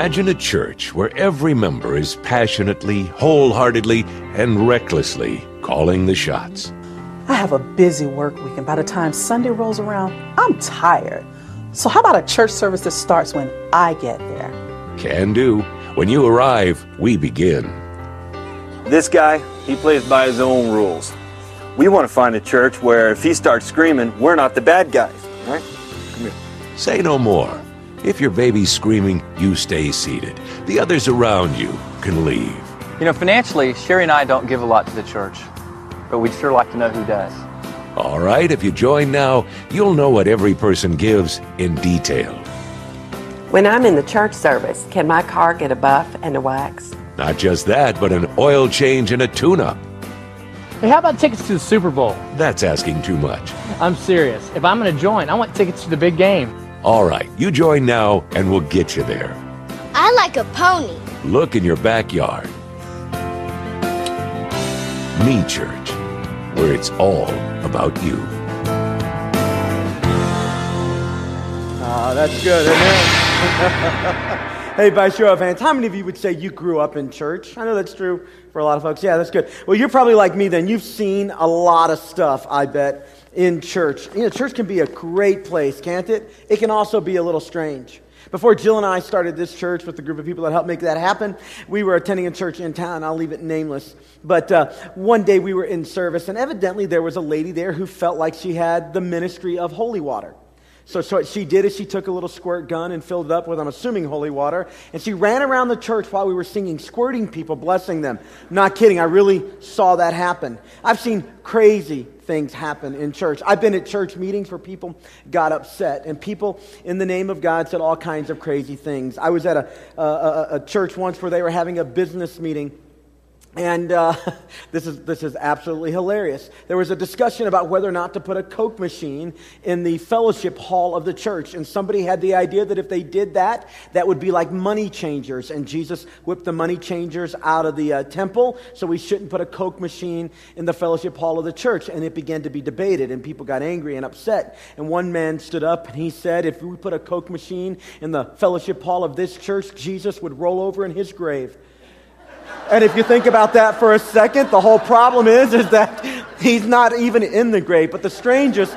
Imagine a church where every member is passionately, wholeheartedly, and recklessly calling the shots. I have a busy work week, and by the time Sunday rolls around, I'm tired. So, how about a church service that starts when I get there? Can do. When you arrive, we begin. This guy, he plays by his own rules. We want to find a church where if he starts screaming, we're not the bad guys, right? Come here. Say no more. If your baby's screaming, you stay seated. The others around you can leave. You know, financially, Sherry and I don't give a lot to the church, but we'd sure like to know who does. All right, if you join now, you'll know what every person gives in detail. When I'm in the church service, can my car get a buff and a wax? Not just that, but an oil change and a tune up. Hey, how about tickets to the Super Bowl? That's asking too much. I'm serious. If I'm going to join, I want tickets to the big game. All right, you join now and we'll get you there. I like a pony. Look in your backyard. Me Church, where it's all about you. Ah, that's good, isn't it? hey, by show of hands, how many of you would say you grew up in church? I know that's true for a lot of folks. Yeah, that's good. Well, you're probably like me then. You've seen a lot of stuff, I bet, in church. You know, church can be a great place, can't it? It can also be a little strange. Before Jill and I started this church with a group of people that helped make that happen, we were attending a church in town. I'll leave it nameless. But uh, one day we were in service, and evidently there was a lady there who felt like she had the ministry of holy water. So, so what she did is she took a little squirt gun and filled it up with, I'm assuming, holy water, and she ran around the church while we were singing, squirting people, blessing them. Not kidding, I really saw that happen. I've seen crazy things happen in church. I've been at church meetings where people got upset, and people, in the name of God, said all kinds of crazy things. I was at a, a, a church once where they were having a business meeting. And uh, this, is, this is absolutely hilarious. There was a discussion about whether or not to put a Coke machine in the fellowship hall of the church. And somebody had the idea that if they did that, that would be like money changers. And Jesus whipped the money changers out of the uh, temple, so we shouldn't put a Coke machine in the fellowship hall of the church. And it began to be debated, and people got angry and upset. And one man stood up and he said, If we put a Coke machine in the fellowship hall of this church, Jesus would roll over in his grave. And if you think about that for a second, the whole problem is, is that he's not even in the grave. But the strangest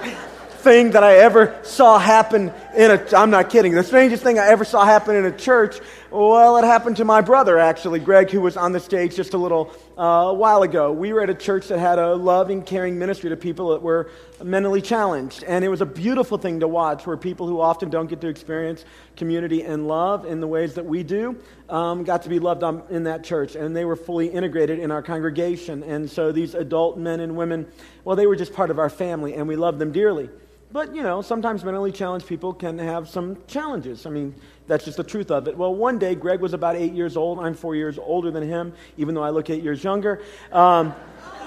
thing that I ever saw happen in a, I'm not kidding, the strangest thing I ever saw happen in a church, well, it happened to my brother, actually, Greg, who was on the stage just a little uh, a while ago. We were at a church that had a loving, caring ministry to people that were mentally challenged. And it was a beautiful thing to watch where people who often don't get to experience community and love in the ways that we do um, got to be loved on, in that church. And they were fully integrated in our congregation. And so these adult men and women, well, they were just part of our family, and we loved them dearly. But, you know, sometimes mentally challenged people can have some challenges. I mean, that's just the truth of it. Well, one day, Greg was about eight years old. I'm four years older than him, even though I look eight years younger. Um,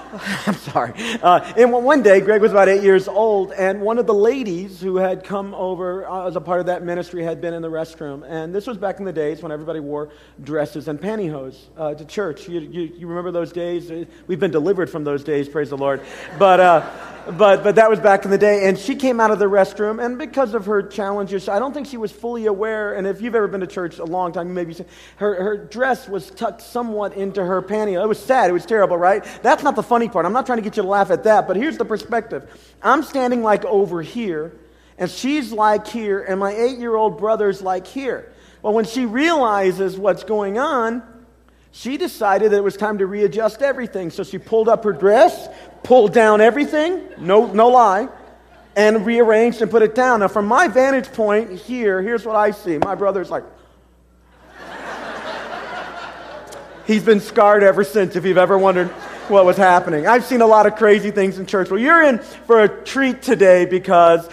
I'm sorry. Uh, and one day, Greg was about eight years old, and one of the ladies who had come over uh, as a part of that ministry had been in the restroom. And this was back in the days when everybody wore dresses and pantyhose uh, to church. You, you, you, remember those days? We've been delivered from those days, praise the Lord. But uh, but, but that was back in the day. And she came out of the restroom, and because of her challenges, I don't think she was fully aware. And if you've ever been to church a long time, maybe her, her dress was tucked somewhat into her panty. It was sad. It was terrible, right? That's not the funny part. I'm not trying to get you to laugh at that, but here's the perspective. I'm standing like over here, and she's like here, and my eight year old brother's like here. Well, when she realizes what's going on, she decided that it was time to readjust everything. So she pulled up her dress, pulled down everything, no, no lie, and rearranged and put it down. Now, from my vantage point here, here's what I see. My brother's like, he's been scarred ever since, if you've ever wondered what was happening. I've seen a lot of crazy things in church. Well, you're in for a treat today because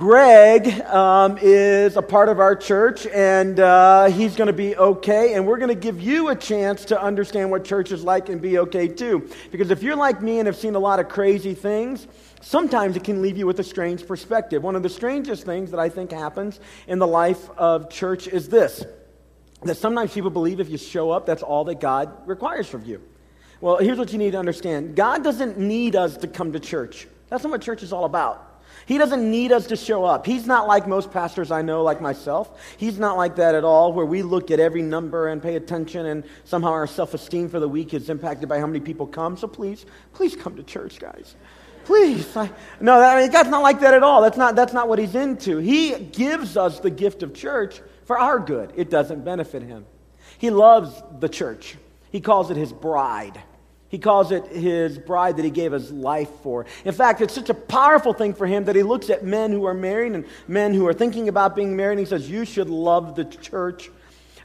Greg um, is a part of our church, and uh, he's going to be okay. And we're going to give you a chance to understand what church is like and be okay too. Because if you're like me and have seen a lot of crazy things, sometimes it can leave you with a strange perspective. One of the strangest things that I think happens in the life of church is this that sometimes people believe if you show up, that's all that God requires from you. Well, here's what you need to understand God doesn't need us to come to church, that's not what church is all about. He doesn't need us to show up. He's not like most pastors I know, like myself. He's not like that at all, where we look at every number and pay attention, and somehow our self esteem for the week is impacted by how many people come. So please, please come to church, guys. Please. I, no, that, I mean, God's not like that at all. That's not, that's not what He's into. He gives us the gift of church for our good, it doesn't benefit Him. He loves the church, He calls it His bride. He calls it his bride that he gave his life for. In fact, it's such a powerful thing for him that he looks at men who are married and men who are thinking about being married and he says, You should love the church,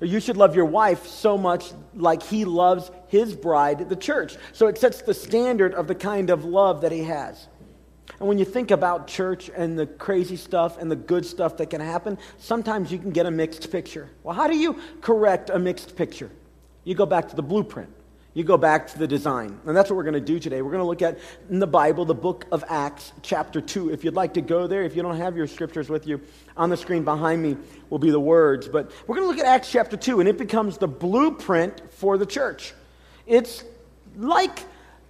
or you should love your wife so much like he loves his bride, the church. So it sets the standard of the kind of love that he has. And when you think about church and the crazy stuff and the good stuff that can happen, sometimes you can get a mixed picture. Well, how do you correct a mixed picture? You go back to the blueprint you go back to the design. And that's what we're going to do today. We're going to look at in the Bible, the book of Acts, chapter 2. If you'd like to go there, if you don't have your scriptures with you, on the screen behind me will be the words. But we're going to look at Acts chapter 2, and it becomes the blueprint for the church. It's like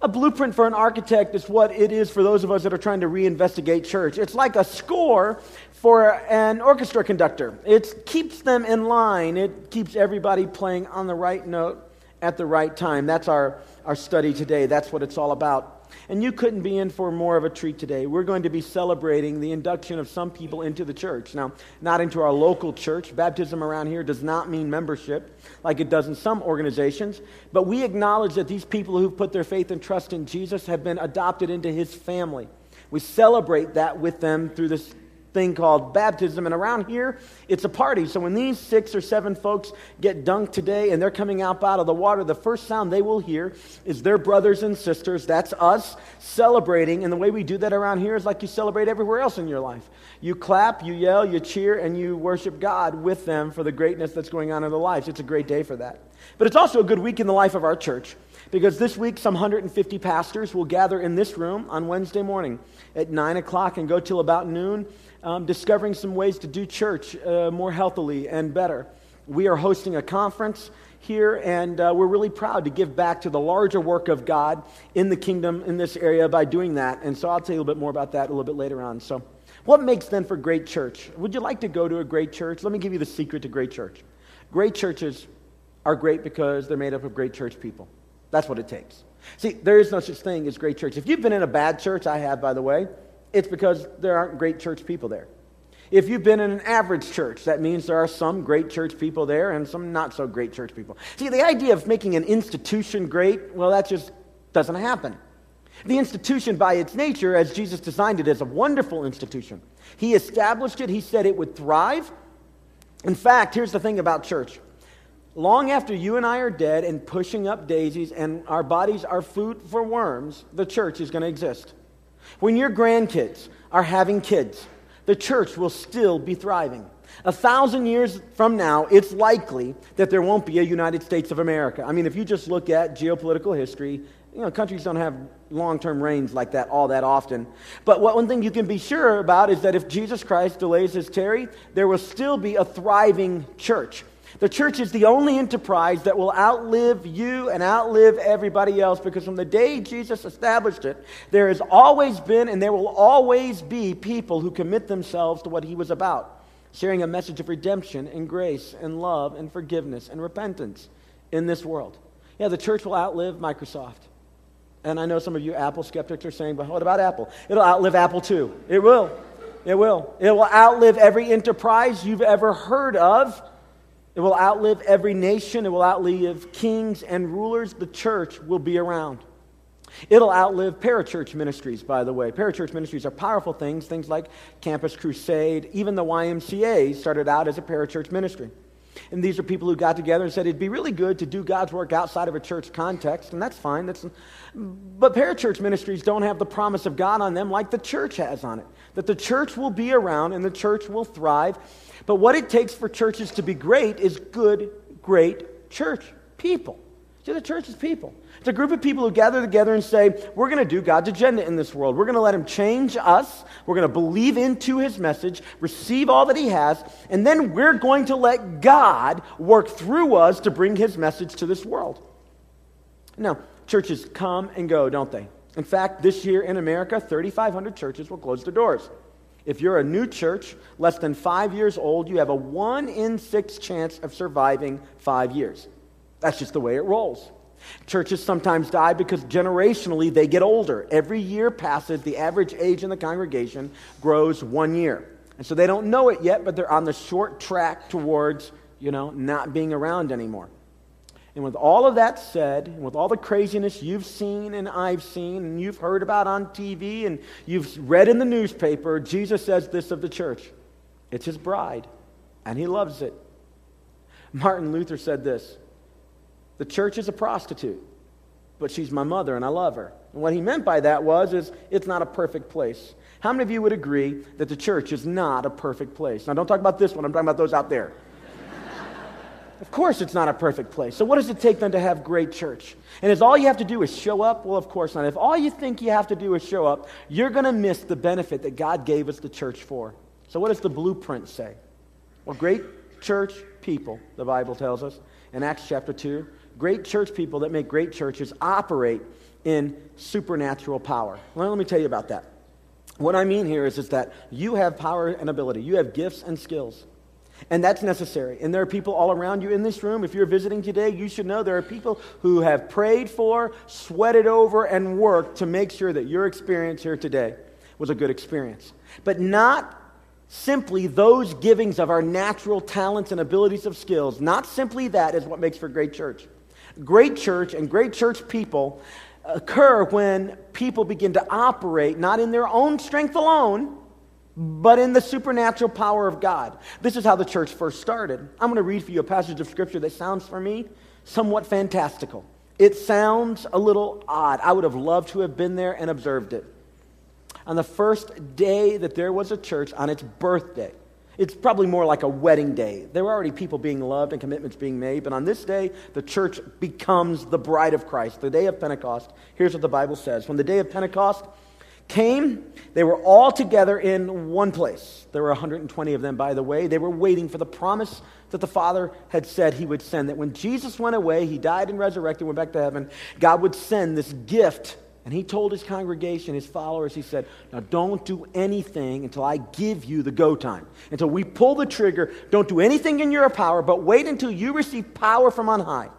a blueprint for an architect, is what it is for those of us that are trying to reinvestigate church. It's like a score for an orchestra conductor. It keeps them in line, it keeps everybody playing on the right note at the right time. That's our, our study today. That's what it's all about. And you couldn't be in for more of a treat today. We're going to be celebrating the induction of some people into the church. Now, not into our local church. Baptism around here does not mean membership like it does in some organizations. But we acknowledge that these people who've put their faith and trust in Jesus have been adopted into his family. We celebrate that with them through this thing called baptism. And around here, it's a party. So when these six or seven folks get dunked today and they're coming up out of the water, the first sound they will hear is their brothers and sisters. That's us celebrating. And the way we do that around here is like you celebrate everywhere else in your life. You clap, you yell, you cheer, and you worship God with them for the greatness that's going on in their lives. It's a great day for that. But it's also a good week in the life of our church because this week some 150 pastors will gather in this room on Wednesday morning at 9 o'clock and go till about noon um, discovering some ways to do church uh, more healthily and better. We are hosting a conference here, and uh, we're really proud to give back to the larger work of God in the kingdom in this area by doing that. And so I'll tell you a little bit more about that a little bit later on. So, what makes then for great church? Would you like to go to a great church? Let me give you the secret to great church. Great churches are great because they're made up of great church people. That's what it takes. See, there is no such thing as great church. If you've been in a bad church, I have, by the way, it's because there aren't great church people there. If you've been in an average church, that means there are some great church people there and some not so great church people. See, the idea of making an institution great, well, that just doesn't happen. The institution, by its nature, as Jesus designed it, is a wonderful institution. He established it, He said it would thrive. In fact, here's the thing about church long after you and I are dead and pushing up daisies and our bodies are food for worms, the church is going to exist. When your grandkids are having kids, the church will still be thriving. A thousand years from now, it's likely that there won't be a United States of America. I mean, if you just look at geopolitical history, you know, countries don't have long term reigns like that all that often. But what, one thing you can be sure about is that if Jesus Christ delays his tarry, there will still be a thriving church. The church is the only enterprise that will outlive you and outlive everybody else because from the day Jesus established it, there has always been and there will always be people who commit themselves to what he was about, sharing a message of redemption and grace and love and forgiveness and repentance in this world. Yeah, the church will outlive Microsoft. And I know some of you Apple skeptics are saying, but what about Apple? It'll outlive Apple too. It will. It will. It will outlive every enterprise you've ever heard of. It will outlive every nation. It will outlive kings and rulers. The church will be around. It'll outlive parachurch ministries, by the way. Parachurch ministries are powerful things, things like Campus Crusade. Even the YMCA started out as a parachurch ministry. And these are people who got together and said it'd be really good to do God's work outside of a church context, and that's fine. That's, but parachurch ministries don't have the promise of God on them like the church has on it. That the church will be around and the church will thrive but what it takes for churches to be great is good, great church people. See, the church is people. It's a group of people who gather together and say, We're going to do God's agenda in this world. We're going to let Him change us. We're going to believe into His message, receive all that He has, and then we're going to let God work through us to bring His message to this world. Now, churches come and go, don't they? In fact, this year in America, 3,500 churches will close their doors. If you're a new church, less than five years old, you have a one in six chance of surviving five years. That's just the way it rolls. Churches sometimes die because generationally they get older. Every year passes, the average age in the congregation grows one year. And so they don't know it yet, but they're on the short track towards, you know, not being around anymore. And with all of that said, and with all the craziness you've seen and I've seen and you've heard about on TV and you've read in the newspaper, Jesus says this of the church it's his bride, and he loves it. Martin Luther said this The church is a prostitute, but she's my mother and I love her. And what he meant by that was is it's not a perfect place. How many of you would agree that the church is not a perfect place? Now don't talk about this one, I'm talking about those out there. Of course, it's not a perfect place. So, what does it take then to have great church? And is all you have to do is show up? Well, of course not. If all you think you have to do is show up, you're going to miss the benefit that God gave us the church for. So, what does the blueprint say? Well, great church people, the Bible tells us in Acts chapter 2, great church people that make great churches operate in supernatural power. Well, let me tell you about that. What I mean here is, is that you have power and ability, you have gifts and skills. And that's necessary. And there are people all around you in this room. If you're visiting today, you should know there are people who have prayed for, sweated over, and worked to make sure that your experience here today was a good experience. But not simply those givings of our natural talents and abilities of skills. Not simply that is what makes for great church. Great church and great church people occur when people begin to operate not in their own strength alone but in the supernatural power of God. This is how the church first started. I'm going to read for you a passage of scripture that sounds for me somewhat fantastical. It sounds a little odd. I would have loved to have been there and observed it. On the first day that there was a church, on its birthday, it's probably more like a wedding day. There were already people being loved and commitments being made, but on this day, the church becomes the bride of Christ, the day of Pentecost. Here's what the Bible says When the day of Pentecost came, they were all together in one place. There were 120 of them, by the way. They were waiting for the promise that the Father had said he would send. That when Jesus went away, he died and resurrected, went back to heaven, God would send this gift. And he told his congregation, his followers, he said, Now don't do anything until I give you the go time. Until we pull the trigger, don't do anything in your power, but wait until you receive power from on high.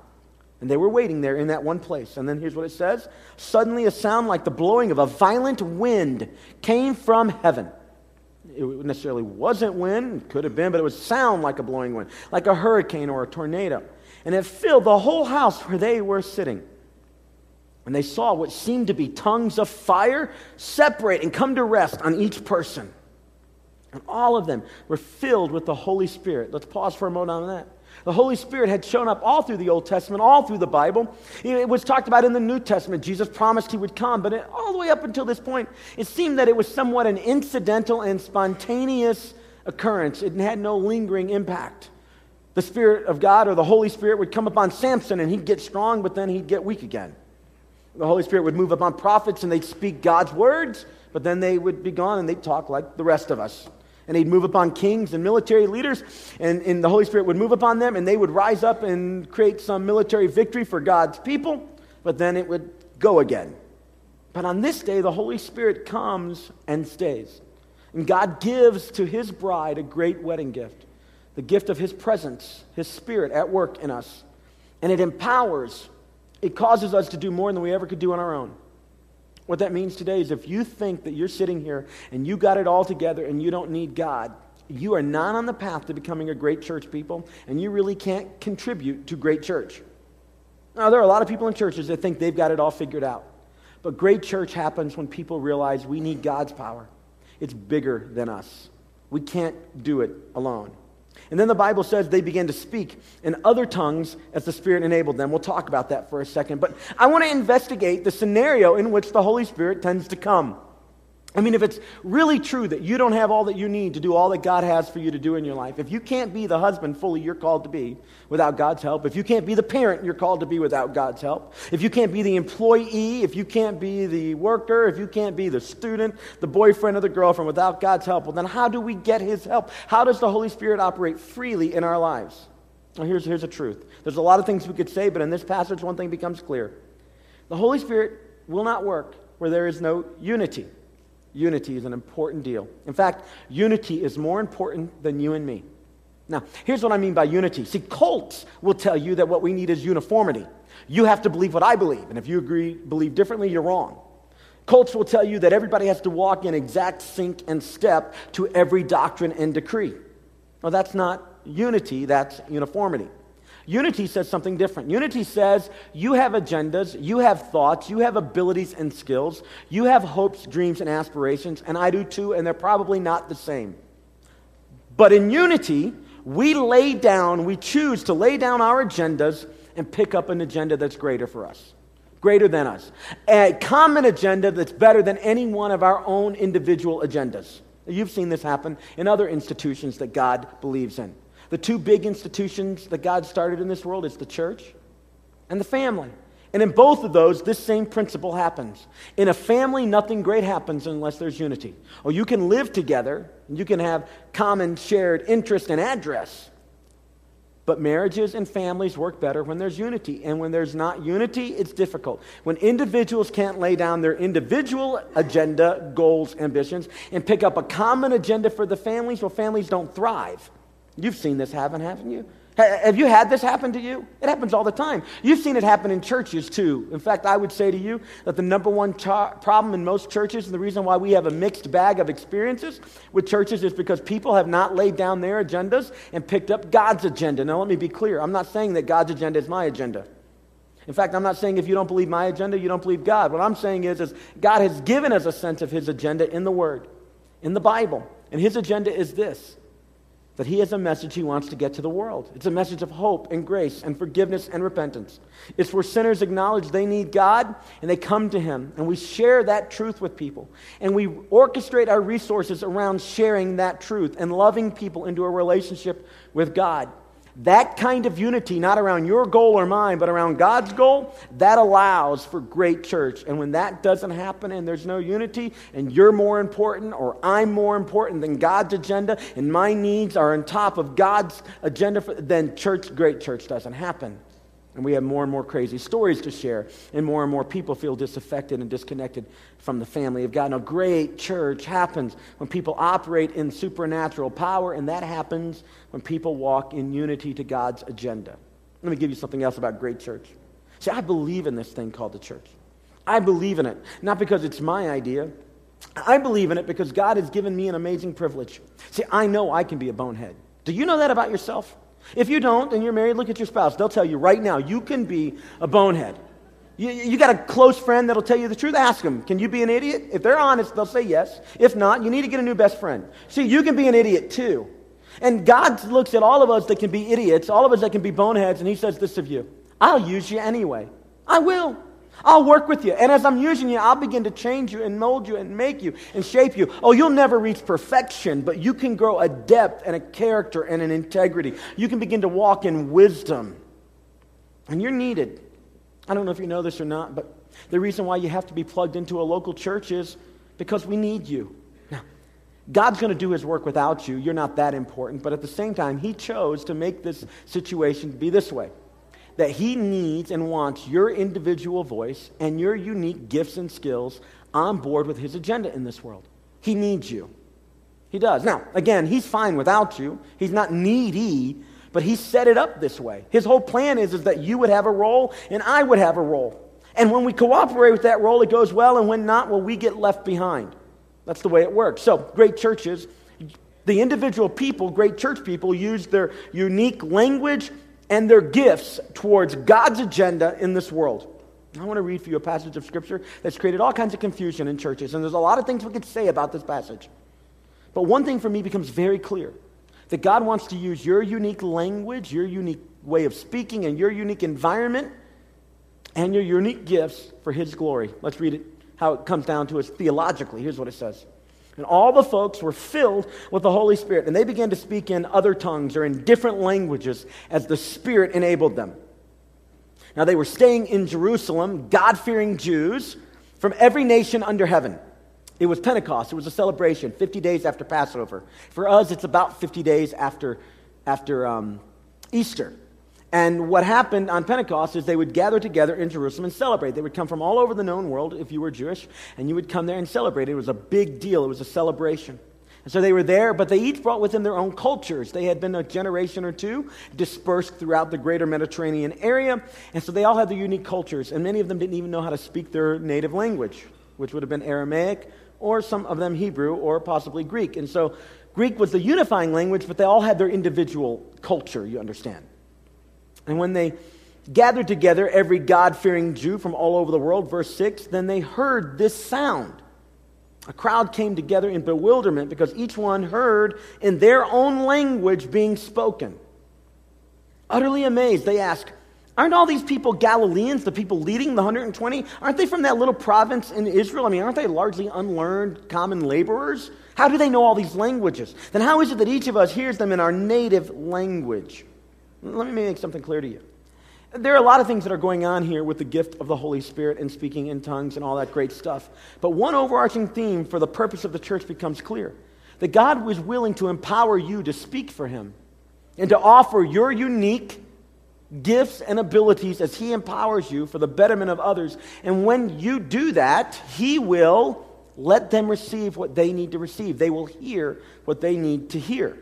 And they were waiting there in that one place. And then here's what it says Suddenly, a sound like the blowing of a violent wind came from heaven. It necessarily wasn't wind, could have been, but it was sound like a blowing wind, like a hurricane or a tornado. And it filled the whole house where they were sitting. And they saw what seemed to be tongues of fire separate and come to rest on each person. And all of them were filled with the Holy Spirit. Let's pause for a moment on that. The Holy Spirit had shown up all through the Old Testament, all through the Bible. It was talked about in the New Testament. Jesus promised he would come, but it, all the way up until this point, it seemed that it was somewhat an incidental and spontaneous occurrence. It had no lingering impact. The Spirit of God or the Holy Spirit would come upon Samson and he'd get strong, but then he'd get weak again. The Holy Spirit would move upon prophets and they'd speak God's words, but then they would be gone and they'd talk like the rest of us and he'd move upon kings and military leaders, and, and the Holy Spirit would move upon them, and they would rise up and create some military victory for God's people, but then it would go again. But on this day, the Holy Spirit comes and stays. And God gives to his bride a great wedding gift the gift of his presence, his spirit at work in us. And it empowers, it causes us to do more than we ever could do on our own. What that means today is if you think that you're sitting here and you got it all together and you don't need God, you are not on the path to becoming a great church people, and you really can't contribute to great church. Now, there are a lot of people in churches that think they've got it all figured out. But great church happens when people realize we need God's power. It's bigger than us. We can't do it alone. And then the Bible says they began to speak in other tongues as the Spirit enabled them. We'll talk about that for a second. But I want to investigate the scenario in which the Holy Spirit tends to come. I mean, if it's really true that you don't have all that you need to do all that God has for you to do in your life, if you can't be the husband fully you're called to be without God's help, if you can't be the parent you're called to be without God's help, if you can't be the employee, if you can't be the worker, if you can't be the student, the boyfriend, or the girlfriend without God's help, well, then how do we get His help? How does the Holy Spirit operate freely in our lives? Well, here's, here's the truth. There's a lot of things we could say, but in this passage, one thing becomes clear. The Holy Spirit will not work where there is no unity. Unity is an important deal. In fact, unity is more important than you and me. Now, here's what I mean by unity. See, cults will tell you that what we need is uniformity. You have to believe what I believe, and if you agree, believe differently, you're wrong. Cults will tell you that everybody has to walk in exact sync and step to every doctrine and decree. Well, that's not unity, that's uniformity. Unity says something different. Unity says you have agendas, you have thoughts, you have abilities and skills, you have hopes, dreams, and aspirations, and I do too, and they're probably not the same. But in unity, we lay down, we choose to lay down our agendas and pick up an agenda that's greater for us, greater than us. A common agenda that's better than any one of our own individual agendas. You've seen this happen in other institutions that God believes in. The two big institutions that God started in this world is the church and the family. And in both of those, this same principle happens. In a family, nothing great happens unless there's unity. Or you can live together, and you can have common shared interest and address. But marriages and families work better when there's unity. And when there's not unity, it's difficult. When individuals can't lay down their individual agenda, goals, ambitions, and pick up a common agenda for the families, well, families don't thrive. You've seen this happen, haven't you? Have you had this happen to you? It happens all the time. You've seen it happen in churches too. In fact, I would say to you that the number one problem in most churches, and the reason why we have a mixed bag of experiences with churches, is because people have not laid down their agendas and picked up God's agenda. Now, let me be clear. I'm not saying that God's agenda is my agenda. In fact, I'm not saying if you don't believe my agenda, you don't believe God. What I'm saying is, is God has given us a sense of his agenda in the Word, in the Bible. And his agenda is this that he has a message he wants to get to the world. It's a message of hope and grace and forgiveness and repentance. It's where sinners acknowledge they need God and they come to him. And we share that truth with people. And we orchestrate our resources around sharing that truth and loving people into a relationship with God. That kind of unity, not around your goal or mine, but around God's goal, that allows for great church. And when that doesn't happen and there's no unity, and you're more important or I'm more important than God's agenda, and my needs are on top of God's agenda, for, then church, great church doesn't happen. And we have more and more crazy stories to share, and more and more people feel disaffected and disconnected from the family of God. Now, great church happens when people operate in supernatural power, and that happens when people walk in unity to God's agenda. Let me give you something else about great church. See, I believe in this thing called the church. I believe in it, not because it's my idea. I believe in it because God has given me an amazing privilege. See, I know I can be a bonehead. Do you know that about yourself? If you don't and you're married, look at your spouse. They'll tell you right now, you can be a bonehead. You, you got a close friend that'll tell you the truth. Ask them, can you be an idiot? If they're honest, they'll say yes. If not, you need to get a new best friend. See, you can be an idiot too. And God looks at all of us that can be idiots, all of us that can be boneheads, and He says this of you I'll use you anyway. I will. I'll work with you. And as I'm using you, I'll begin to change you and mold you and make you and shape you. Oh, you'll never reach perfection, but you can grow a depth and a character and an integrity. You can begin to walk in wisdom. And you're needed. I don't know if you know this or not, but the reason why you have to be plugged into a local church is because we need you. Now, God's going to do his work without you. You're not that important. But at the same time, he chose to make this situation be this way that He needs and wants your individual voice and your unique gifts and skills on board with His agenda in this world. He needs you. He does. Now, again, He's fine without you, He's not needy, but He set it up this way. His whole plan is, is that you would have a role and I would have a role. And when we cooperate with that role, it goes well, and when not, well, we get left behind. That's the way it works. So, great churches, the individual people, great church people, use their unique language and their gifts towards God's agenda in this world. I want to read for you a passage of scripture that's created all kinds of confusion in churches, and there's a lot of things we could say about this passage. But one thing for me becomes very clear that God wants to use your unique language, your unique way of speaking, and your unique environment and your unique gifts for His glory. Let's read it, how it comes down to us theologically. Here's what it says. And all the folks were filled with the Holy Spirit, and they began to speak in other tongues or in different languages as the Spirit enabled them. Now, they were staying in Jerusalem, God fearing Jews from every nation under heaven. It was Pentecost, it was a celebration, 50 days after Passover. For us, it's about 50 days after, after um, Easter. And what happened on Pentecost is they would gather together in Jerusalem and celebrate. They would come from all over the known world if you were Jewish, and you would come there and celebrate. It was a big deal, it was a celebration. And so they were there, but they each brought with them their own cultures. They had been a generation or two dispersed throughout the greater Mediterranean area, and so they all had their unique cultures, and many of them didn't even know how to speak their native language, which would have been Aramaic, or some of them Hebrew, or possibly Greek. And so Greek was the unifying language, but they all had their individual culture, you understand. And when they gathered together, every God fearing Jew from all over the world, verse 6, then they heard this sound. A crowd came together in bewilderment because each one heard in their own language being spoken. Utterly amazed, they asked, Aren't all these people Galileans, the people leading the 120? Aren't they from that little province in Israel? I mean, aren't they largely unlearned common laborers? How do they know all these languages? Then how is it that each of us hears them in our native language? Let me make something clear to you. There are a lot of things that are going on here with the gift of the Holy Spirit and speaking in tongues and all that great stuff. But one overarching theme for the purpose of the church becomes clear that God was willing to empower you to speak for Him and to offer your unique gifts and abilities as He empowers you for the betterment of others. And when you do that, He will let them receive what they need to receive. They will hear what they need to hear.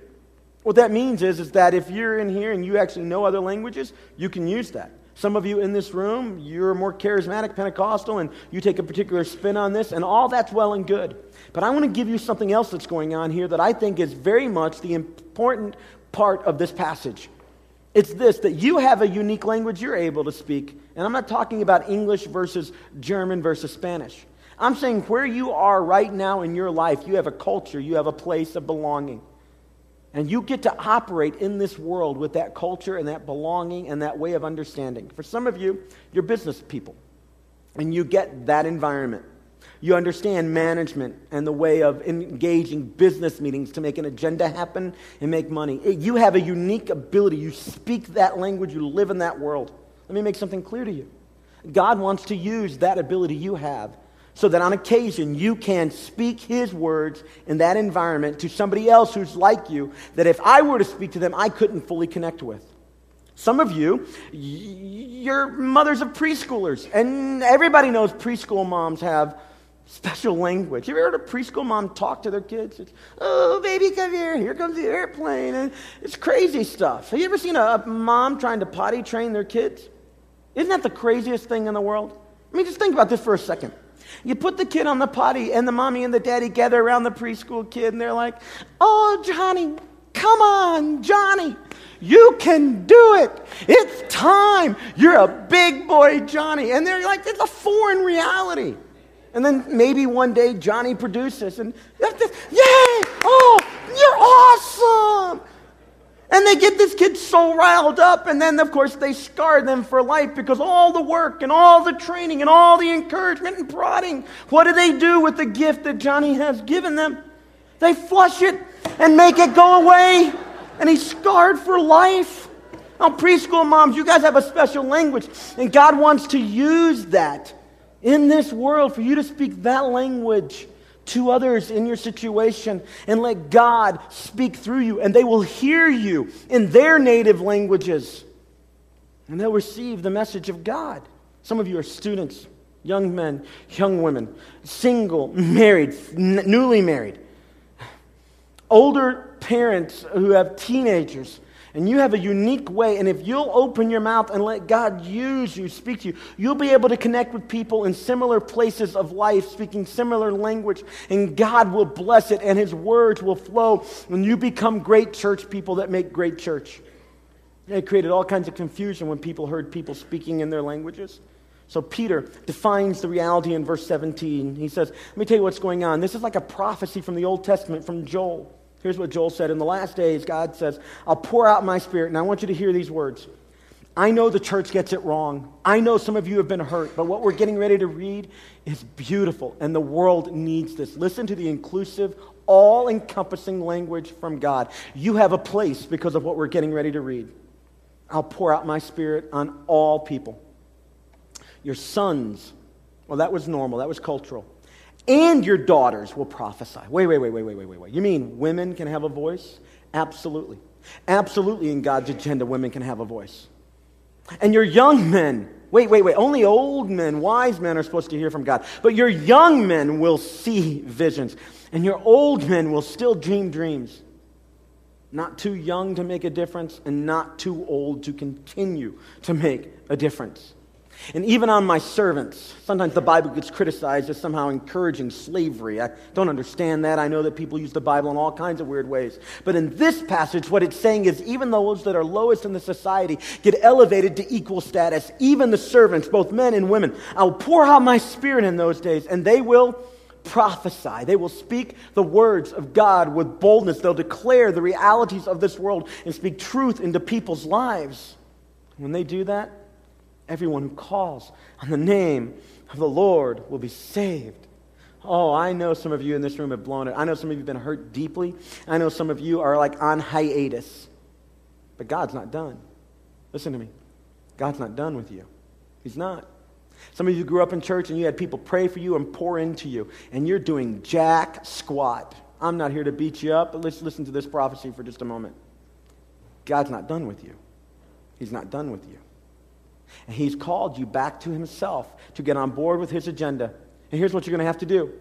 What that means is, is that if you're in here and you actually know other languages, you can use that. Some of you in this room, you're more charismatic, Pentecostal, and you take a particular spin on this, and all that's well and good. But I want to give you something else that's going on here that I think is very much the important part of this passage. It's this that you have a unique language you're able to speak. And I'm not talking about English versus German versus Spanish. I'm saying where you are right now in your life, you have a culture, you have a place of belonging. And you get to operate in this world with that culture and that belonging and that way of understanding. For some of you, you're business people, and you get that environment. You understand management and the way of engaging business meetings to make an agenda happen and make money. You have a unique ability. You speak that language, you live in that world. Let me make something clear to you. God wants to use that ability you have so that on occasion you can speak his words in that environment to somebody else who's like you that if I were to speak to them, I couldn't fully connect with. Some of you, you're mothers of preschoolers, and everybody knows preschool moms have special language. Have you ever heard a preschool mom talk to their kids? It's, oh, baby, come here. Here comes the airplane. And it's crazy stuff. Have you ever seen a, a mom trying to potty train their kids? Isn't that the craziest thing in the world? I mean, just think about this for a second. You put the kid on the potty, and the mommy and the daddy gather around the preschool kid, and they're like, Oh, Johnny, come on, Johnny. You can do it. It's time. You're a big boy, Johnny. And they're like, it's a foreign reality. And then maybe one day Johnny produces, and yay! Oh, you're awesome! And they get this kid so riled up, and then, of course, they scar them for life because all the work and all the training and all the encouragement and prodding, what do they do with the gift that Johnny has given them? They flush it and make it go away, and he's scarred for life. Now, preschool moms, you guys have a special language, and God wants to use that in this world for you to speak that language to others in your situation and let God speak through you, and they will hear you in their native languages, and they'll receive the message of God. Some of you are students, young men, young women, single, married, n- newly married, older parents who have teenagers. And you have a unique way, and if you'll open your mouth and let God use you, speak to you, you'll be able to connect with people in similar places of life, speaking similar language, and God will bless it, and His words will flow, and you become great church people that make great church. It created all kinds of confusion when people heard people speaking in their languages. So Peter defines the reality in verse 17. He says, Let me tell you what's going on. This is like a prophecy from the Old Testament, from Joel. Here's what Joel said In the last days, God says, I'll pour out my spirit. And I want you to hear these words. I know the church gets it wrong. I know some of you have been hurt, but what we're getting ready to read is beautiful, and the world needs this. Listen to the inclusive, all encompassing language from God. You have a place because of what we're getting ready to read. I'll pour out my spirit on all people. Your sons, well, that was normal, that was cultural and your daughters will prophesy. Wait, wait, wait, wait, wait, wait, wait. You mean women can have a voice? Absolutely. Absolutely, in God's agenda, women can have a voice. And your young men, wait, wait, wait, only old men, wise men are supposed to hear from God. But your young men will see visions, and your old men will still dream dreams. Not too young to make a difference, and not too old to continue to make a difference. And even on my servants, sometimes the Bible gets criticized as somehow encouraging slavery. I don't understand that. I know that people use the Bible in all kinds of weird ways. But in this passage, what it's saying is even those that are lowest in the society get elevated to equal status, even the servants, both men and women. I'll pour out my spirit in those days, and they will prophesy. They will speak the words of God with boldness. They'll declare the realities of this world and speak truth into people's lives. When they do that, Everyone who calls on the name of the Lord will be saved. Oh, I know some of you in this room have blown it. I know some of you have been hurt deeply. I know some of you are like on hiatus. But God's not done. Listen to me. God's not done with you. He's not. Some of you grew up in church and you had people pray for you and pour into you, and you're doing jack squat. I'm not here to beat you up, but let's listen to this prophecy for just a moment. God's not done with you. He's not done with you. And he's called you back to himself to get on board with his agenda. And here's what you're going to have to do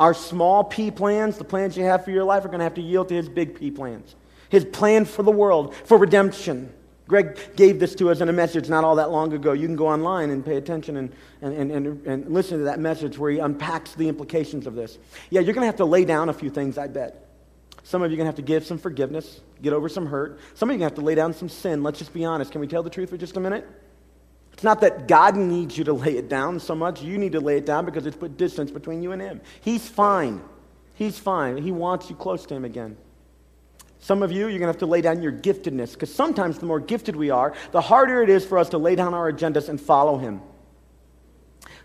our small P plans, the plans you have for your life, are going to have to yield to his big P plans. His plan for the world, for redemption. Greg gave this to us in a message not all that long ago. You can go online and pay attention and, and, and, and listen to that message where he unpacks the implications of this. Yeah, you're going to have to lay down a few things, I bet. Some of you are going to have to give some forgiveness, get over some hurt. Some of you are going to have to lay down some sin. Let's just be honest. Can we tell the truth for just a minute? It's not that God needs you to lay it down so much. You need to lay it down because it's put distance between you and Him. He's fine. He's fine. He wants you close to Him again. Some of you, you're going to have to lay down your giftedness because sometimes the more gifted we are, the harder it is for us to lay down our agendas and follow Him.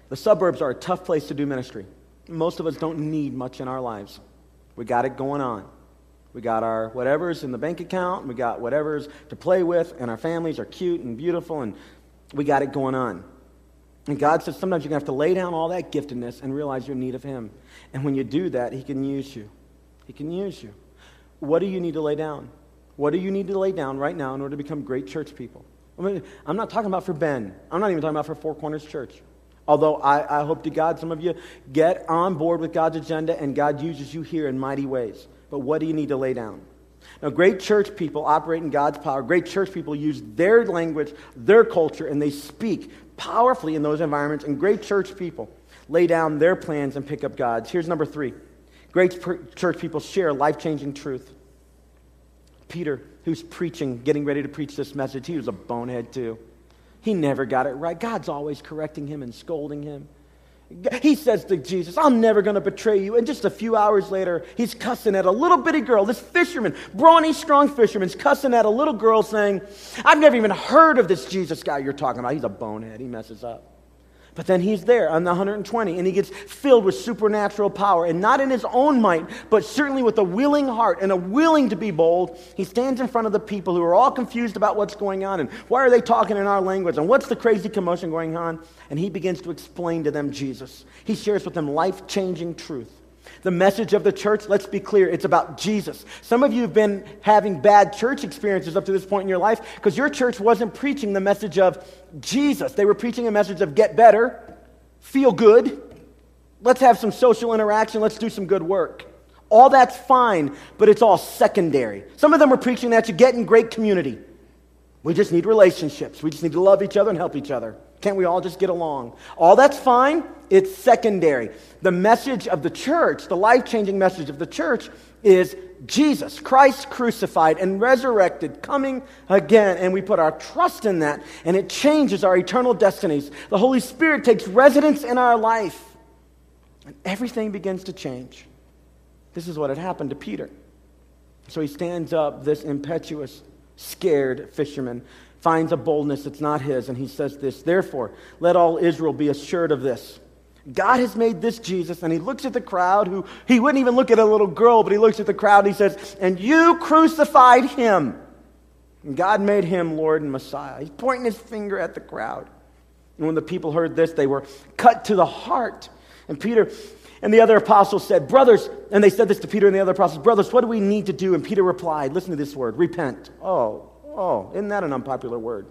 The suburbs are a tough place to do ministry. Most of us don't need much in our lives. We got it going on. We got our whatever's in the bank account, we got whatever's to play with, and our families are cute and beautiful, and we got it going on. And God says sometimes you're going to have to lay down all that giftedness and realize you're in need of Him. And when you do that, He can use you. He can use you. What do you need to lay down? What do you need to lay down right now in order to become great church people? I mean, I'm not talking about for Ben. I'm not even talking about for Four Corners Church. Although I, I hope to God some of you get on board with God's agenda and God uses you here in mighty ways. But what do you need to lay down? Now, great church people operate in God's power. Great church people use their language, their culture, and they speak powerfully in those environments. And great church people lay down their plans and pick up God's. Here's number three great church people share life changing truth. Peter, who's preaching, getting ready to preach this message, he was a bonehead too. He never got it right. God's always correcting him and scolding him. He says to Jesus, I'm never going to betray you. And just a few hours later, he's cussing at a little bitty girl. This fisherman, brawny, strong fisherman's cussing at a little girl saying, I've never even heard of this Jesus guy you're talking about. He's a bonehead. He messes up. But then he's there on the 120 and he gets filled with supernatural power. And not in his own might, but certainly with a willing heart and a willing to be bold. He stands in front of the people who are all confused about what's going on and why are they talking in our language and what's the crazy commotion going on. And he begins to explain to them Jesus. He shares with them life changing truth. The message of the church, let's be clear, it's about Jesus. Some of you have been having bad church experiences up to this point in your life because your church wasn't preaching the message of Jesus. They were preaching a message of get better, feel good, let's have some social interaction, let's do some good work. All that's fine, but it's all secondary. Some of them are preaching that you get in great community. We just need relationships. We just need to love each other and help each other. Can't we all just get along? All that's fine, it's secondary. The message of the church, the life changing message of the church, is Jesus, Christ crucified and resurrected, coming again. And we put our trust in that, and it changes our eternal destinies. The Holy Spirit takes residence in our life, and everything begins to change. This is what had happened to Peter. So he stands up, this impetuous, scared fisherman, finds a boldness that's not his, and he says this Therefore, let all Israel be assured of this. God has made this Jesus, and he looks at the crowd who he wouldn't even look at a little girl, but he looks at the crowd and he says, And you crucified him. And God made him Lord and Messiah. He's pointing his finger at the crowd. And when the people heard this, they were cut to the heart. And Peter and the other apostles said, Brothers, and they said this to Peter and the other apostles, Brothers, what do we need to do? And Peter replied, Listen to this word repent. Oh, Oh, isn't that an unpopular word?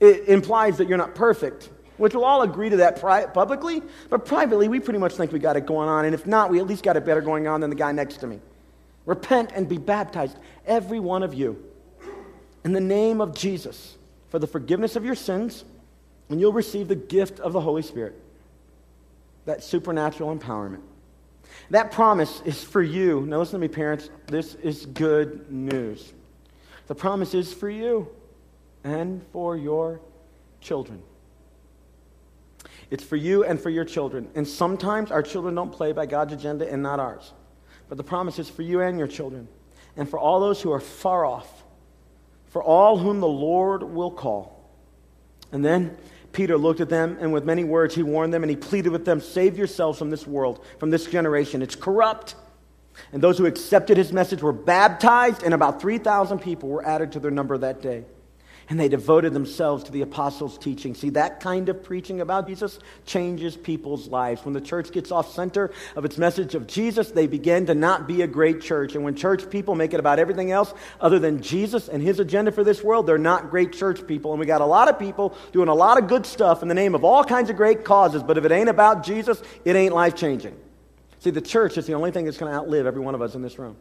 It implies that you're not perfect, which we'll all agree to that pri- publicly, but privately, we pretty much think we got it going on. And if not, we at least got it better going on than the guy next to me. Repent and be baptized, every one of you, in the name of Jesus for the forgiveness of your sins, and you'll receive the gift of the Holy Spirit, that supernatural empowerment. That promise is for you. Now, listen to me, parents. This is good news. The promise is for you and for your children. It's for you and for your children. And sometimes our children don't play by God's agenda and not ours. But the promise is for you and your children, and for all those who are far off, for all whom the Lord will call. And then Peter looked at them, and with many words he warned them, and he pleaded with them Save yourselves from this world, from this generation. It's corrupt. And those who accepted his message were baptized, and about 3,000 people were added to their number that day and they devoted themselves to the apostles' teaching. See, that kind of preaching about Jesus changes people's lives. When the church gets off center of its message of Jesus, they begin to not be a great church. And when church people make it about everything else other than Jesus and his agenda for this world, they're not great church people. And we got a lot of people doing a lot of good stuff in the name of all kinds of great causes, but if it ain't about Jesus, it ain't life changing. See, the church is the only thing that's going to outlive every one of us in this room.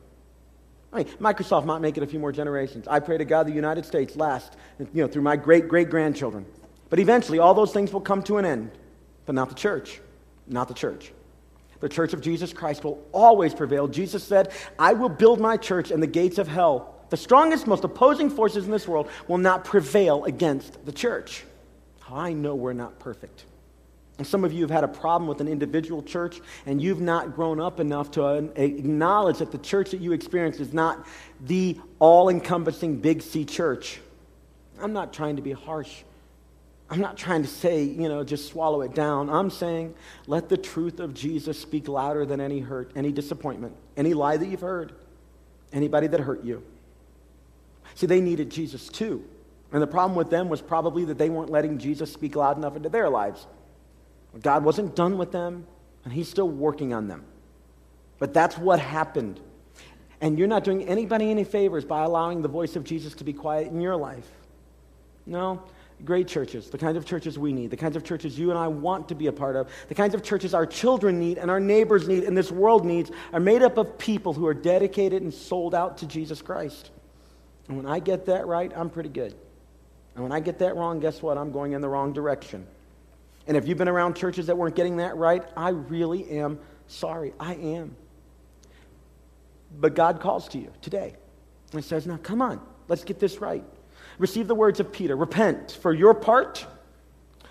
I mean, Microsoft might make it a few more generations. I pray to God the United States last, you know, through my great great grandchildren. But eventually, all those things will come to an end. But not the church. Not the church. The church of Jesus Christ will always prevail. Jesus said, I will build my church, and the gates of hell, the strongest, most opposing forces in this world, will not prevail against the church. I know we're not perfect. And some of you have had a problem with an individual church, and you've not grown up enough to uh, acknowledge that the church that you experience is not the all encompassing Big C church. I'm not trying to be harsh. I'm not trying to say, you know, just swallow it down. I'm saying let the truth of Jesus speak louder than any hurt, any disappointment, any lie that you've heard, anybody that hurt you. See, they needed Jesus too. And the problem with them was probably that they weren't letting Jesus speak loud enough into their lives. God wasn't done with them, and He's still working on them. But that's what happened. And you're not doing anybody any favors by allowing the voice of Jesus to be quiet in your life. No, great churches, the kinds of churches we need, the kinds of churches you and I want to be a part of, the kinds of churches our children need and our neighbors need and this world needs are made up of people who are dedicated and sold out to Jesus Christ. And when I get that right, I'm pretty good. And when I get that wrong, guess what? I'm going in the wrong direction. And if you've been around churches that weren't getting that right, I really am sorry. I am. But God calls to you today and says, Now come on, let's get this right. Receive the words of Peter repent for your part,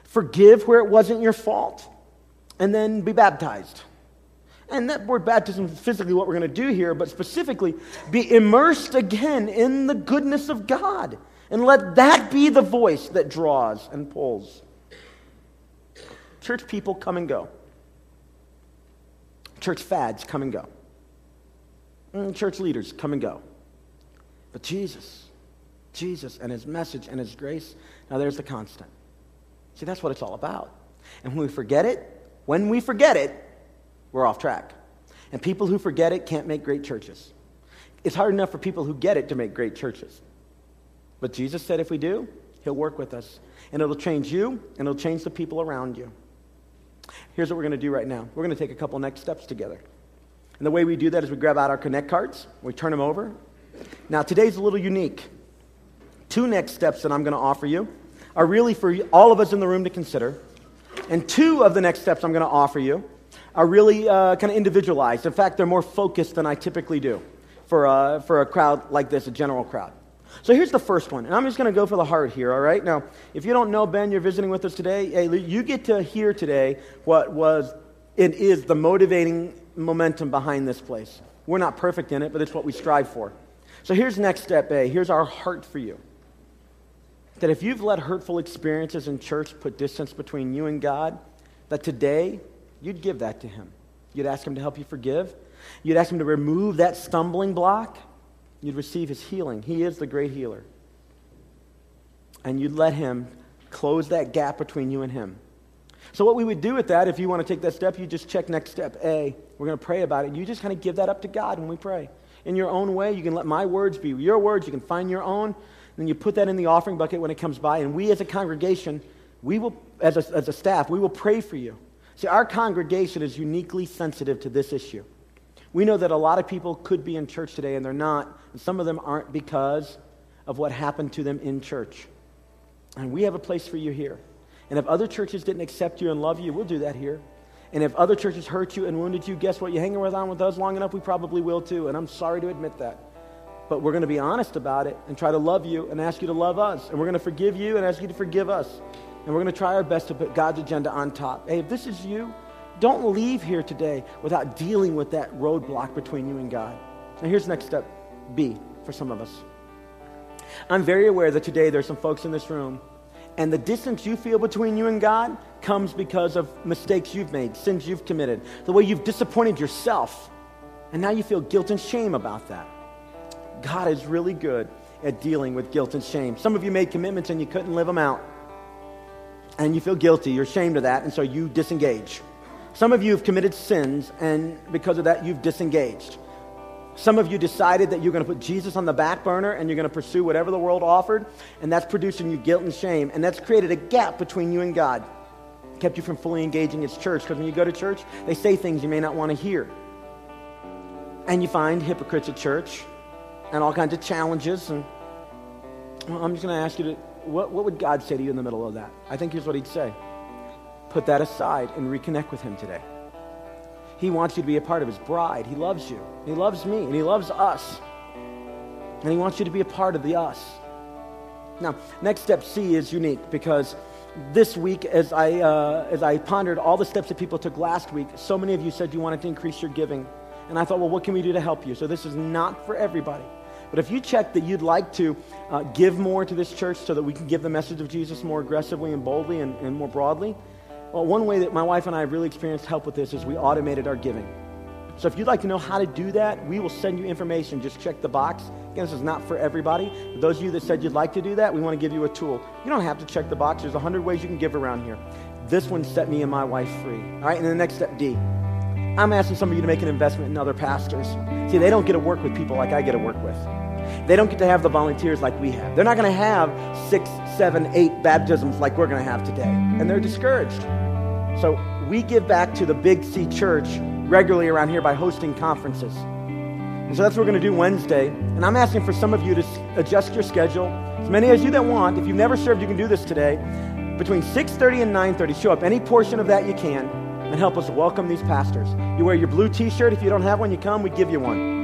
forgive where it wasn't your fault, and then be baptized. And that word baptism is physically what we're going to do here, but specifically, be immersed again in the goodness of God. And let that be the voice that draws and pulls. Church people come and go. Church fads come and go. Mm, church leaders come and go. But Jesus, Jesus and his message and his grace, now there's the constant. See, that's what it's all about. And when we forget it, when we forget it, we're off track. And people who forget it can't make great churches. It's hard enough for people who get it to make great churches. But Jesus said if we do, he'll work with us. And it'll change you, and it'll change the people around you. Here's what we're going to do right now we're going to take a couple next steps together. And the way we do that is we grab out our Connect cards, we turn them over. Now, today's a little unique. Two next steps that I'm going to offer you are really for all of us in the room to consider. And two of the next steps I'm going to offer you are really uh, kind of individualized. In fact, they're more focused than I typically do for, for a crowd like this, a general crowd. So here's the first one, and I'm just going to go for the heart here, all right? Now, if you don't know Ben, you're visiting with us today, hey, you get to hear today what was and is the motivating momentum behind this place. We're not perfect in it, but it's what we strive for. So here's next step A. Here's our heart for you. That if you've let hurtful experiences in church put distance between you and God, that today you'd give that to Him. You'd ask Him to help you forgive. You'd ask Him to remove that stumbling block you'd receive his healing. He is the great healer. And you'd let him close that gap between you and him. So, what we would do with that, if you want to take that step, you just check next step A. We're going to pray about it. You just kind of give that up to God when we pray. In your own way, you can let my words be your words. You can find your own. then you put that in the offering bucket when it comes by, and we as a congregation, we will, as a, as a staff, we will pray for you. See, our congregation is uniquely sensitive to this issue. We know that a lot of people could be in church today and they're not, and some of them aren't because of what happened to them in church. And we have a place for you here. And if other churches didn't accept you and love you, we'll do that here. And if other churches hurt you and wounded you, guess what? You hang around with us long enough, we probably will too. And I'm sorry to admit that. But we're going to be honest about it and try to love you and ask you to love us. And we're going to forgive you and ask you to forgive us. And we're going to try our best to put God's agenda on top. Hey, if this is you, don't leave here today without dealing with that roadblock between you and God. Now, here's next step B for some of us. I'm very aware that today there's some folks in this room, and the distance you feel between you and God comes because of mistakes you've made, sins you've committed, the way you've disappointed yourself, and now you feel guilt and shame about that. God is really good at dealing with guilt and shame. Some of you made commitments and you couldn't live them out. And you feel guilty, you're ashamed of that, and so you disengage. Some of you have committed sins, and because of that, you've disengaged. Some of you decided that you're going to put Jesus on the back burner and you're going to pursue whatever the world offered, and that's producing you guilt and shame, and that's created a gap between you and God. Kept you from fully engaging its church, because when you go to church, they say things you may not want to hear. And you find hypocrites at church and all kinds of challenges. And I'm just going to ask you to, what, what would God say to you in the middle of that? I think here's what he'd say put that aside and reconnect with him today. He wants you to be a part of his bride. He loves you. He loves me, and he loves us. And he wants you to be a part of the us. Now, next step C is unique because this week, as I, uh, as I pondered all the steps that people took last week, so many of you said you wanted to increase your giving. And I thought, well, what can we do to help you? So this is not for everybody. But if you check that you'd like to uh, give more to this church so that we can give the message of Jesus more aggressively and boldly and, and more broadly, well, one way that my wife and I have really experienced help with this is we automated our giving. So if you'd like to know how to do that, we will send you information. Just check the box. Again, this is not for everybody. For those of you that said you'd like to do that, we want to give you a tool. You don't have to check the box. There's a hundred ways you can give around here. This one set me and my wife free. All right, and the next step, D. I'm asking some of you to make an investment in other pastors. See, they don't get to work with people like I get to work with. They don't get to have the volunteers like we have. They're not going to have six, seven, eight baptisms like we're going to have today. And they're discouraged. So we give back to the Big C Church regularly around here by hosting conferences. And so that's what we're going to do Wednesday. And I'm asking for some of you to adjust your schedule. As many as you that want. If you've never served, you can do this today. Between 6.30 and 9.30, show up any portion of that you can and help us welcome these pastors. You wear your blue t-shirt. If you don't have one, you come, we give you one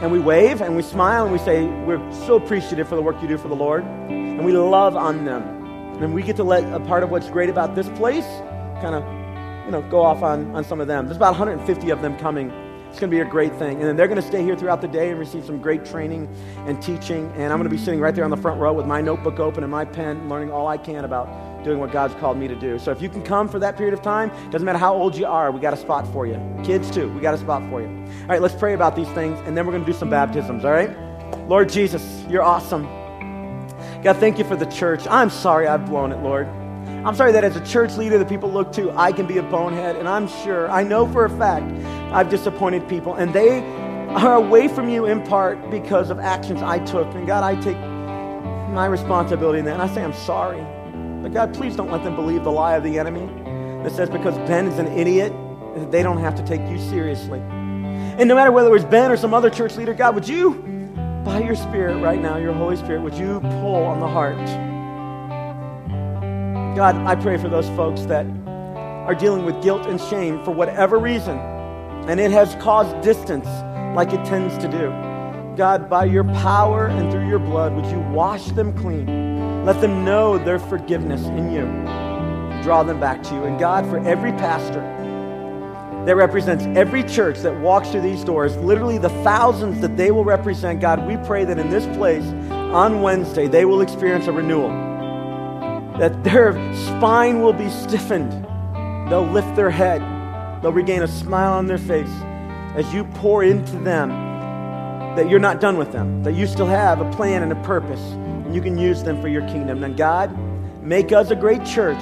and we wave and we smile and we say, We're so appreciative for the work you do for the Lord. And we love on them. And we get to let a part of what's great about this place kind of, you know, go off on, on some of them. There's about 150 of them coming. It's going to be a great thing. And then they're going to stay here throughout the day and receive some great training and teaching. And I'm going to be sitting right there on the front row with my notebook open and my pen, learning all I can about doing what God's called me to do. So if you can come for that period of time, doesn't matter how old you are, we got a spot for you. Kids too, we got a spot for you. All right, let's pray about these things, and then we're going to do some baptisms, all right? Lord Jesus, you're awesome. God, thank you for the church. I'm sorry I've blown it, Lord. I'm sorry that as a church leader that people look to, I can be a bonehead, and I'm sure, I know for a fact, I've disappointed people, and they are away from you in part because of actions I took. And God, I take my responsibility in that, and I say I'm sorry. But God, please don't let them believe the lie of the enemy that says because Ben is an idiot, they don't have to take you seriously. And no matter whether it was Ben or some other church leader, God, would you, by your Spirit right now, your Holy Spirit, would you pull on the heart? God, I pray for those folks that are dealing with guilt and shame for whatever reason, and it has caused distance like it tends to do. God, by your power and through your blood, would you wash them clean? Let them know their forgiveness in you. Draw them back to you. And God, for every pastor that represents every church that walks through these doors, literally the thousands that they will represent, God, we pray that in this place on Wednesday, they will experience a renewal. That their spine will be stiffened. They'll lift their head. They'll regain a smile on their face as you pour into them that you're not done with them, that you still have a plan and a purpose and you can use them for your kingdom. And God, make us a great church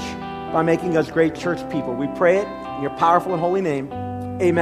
by making us great church people. We pray it in your powerful and holy name. Amen.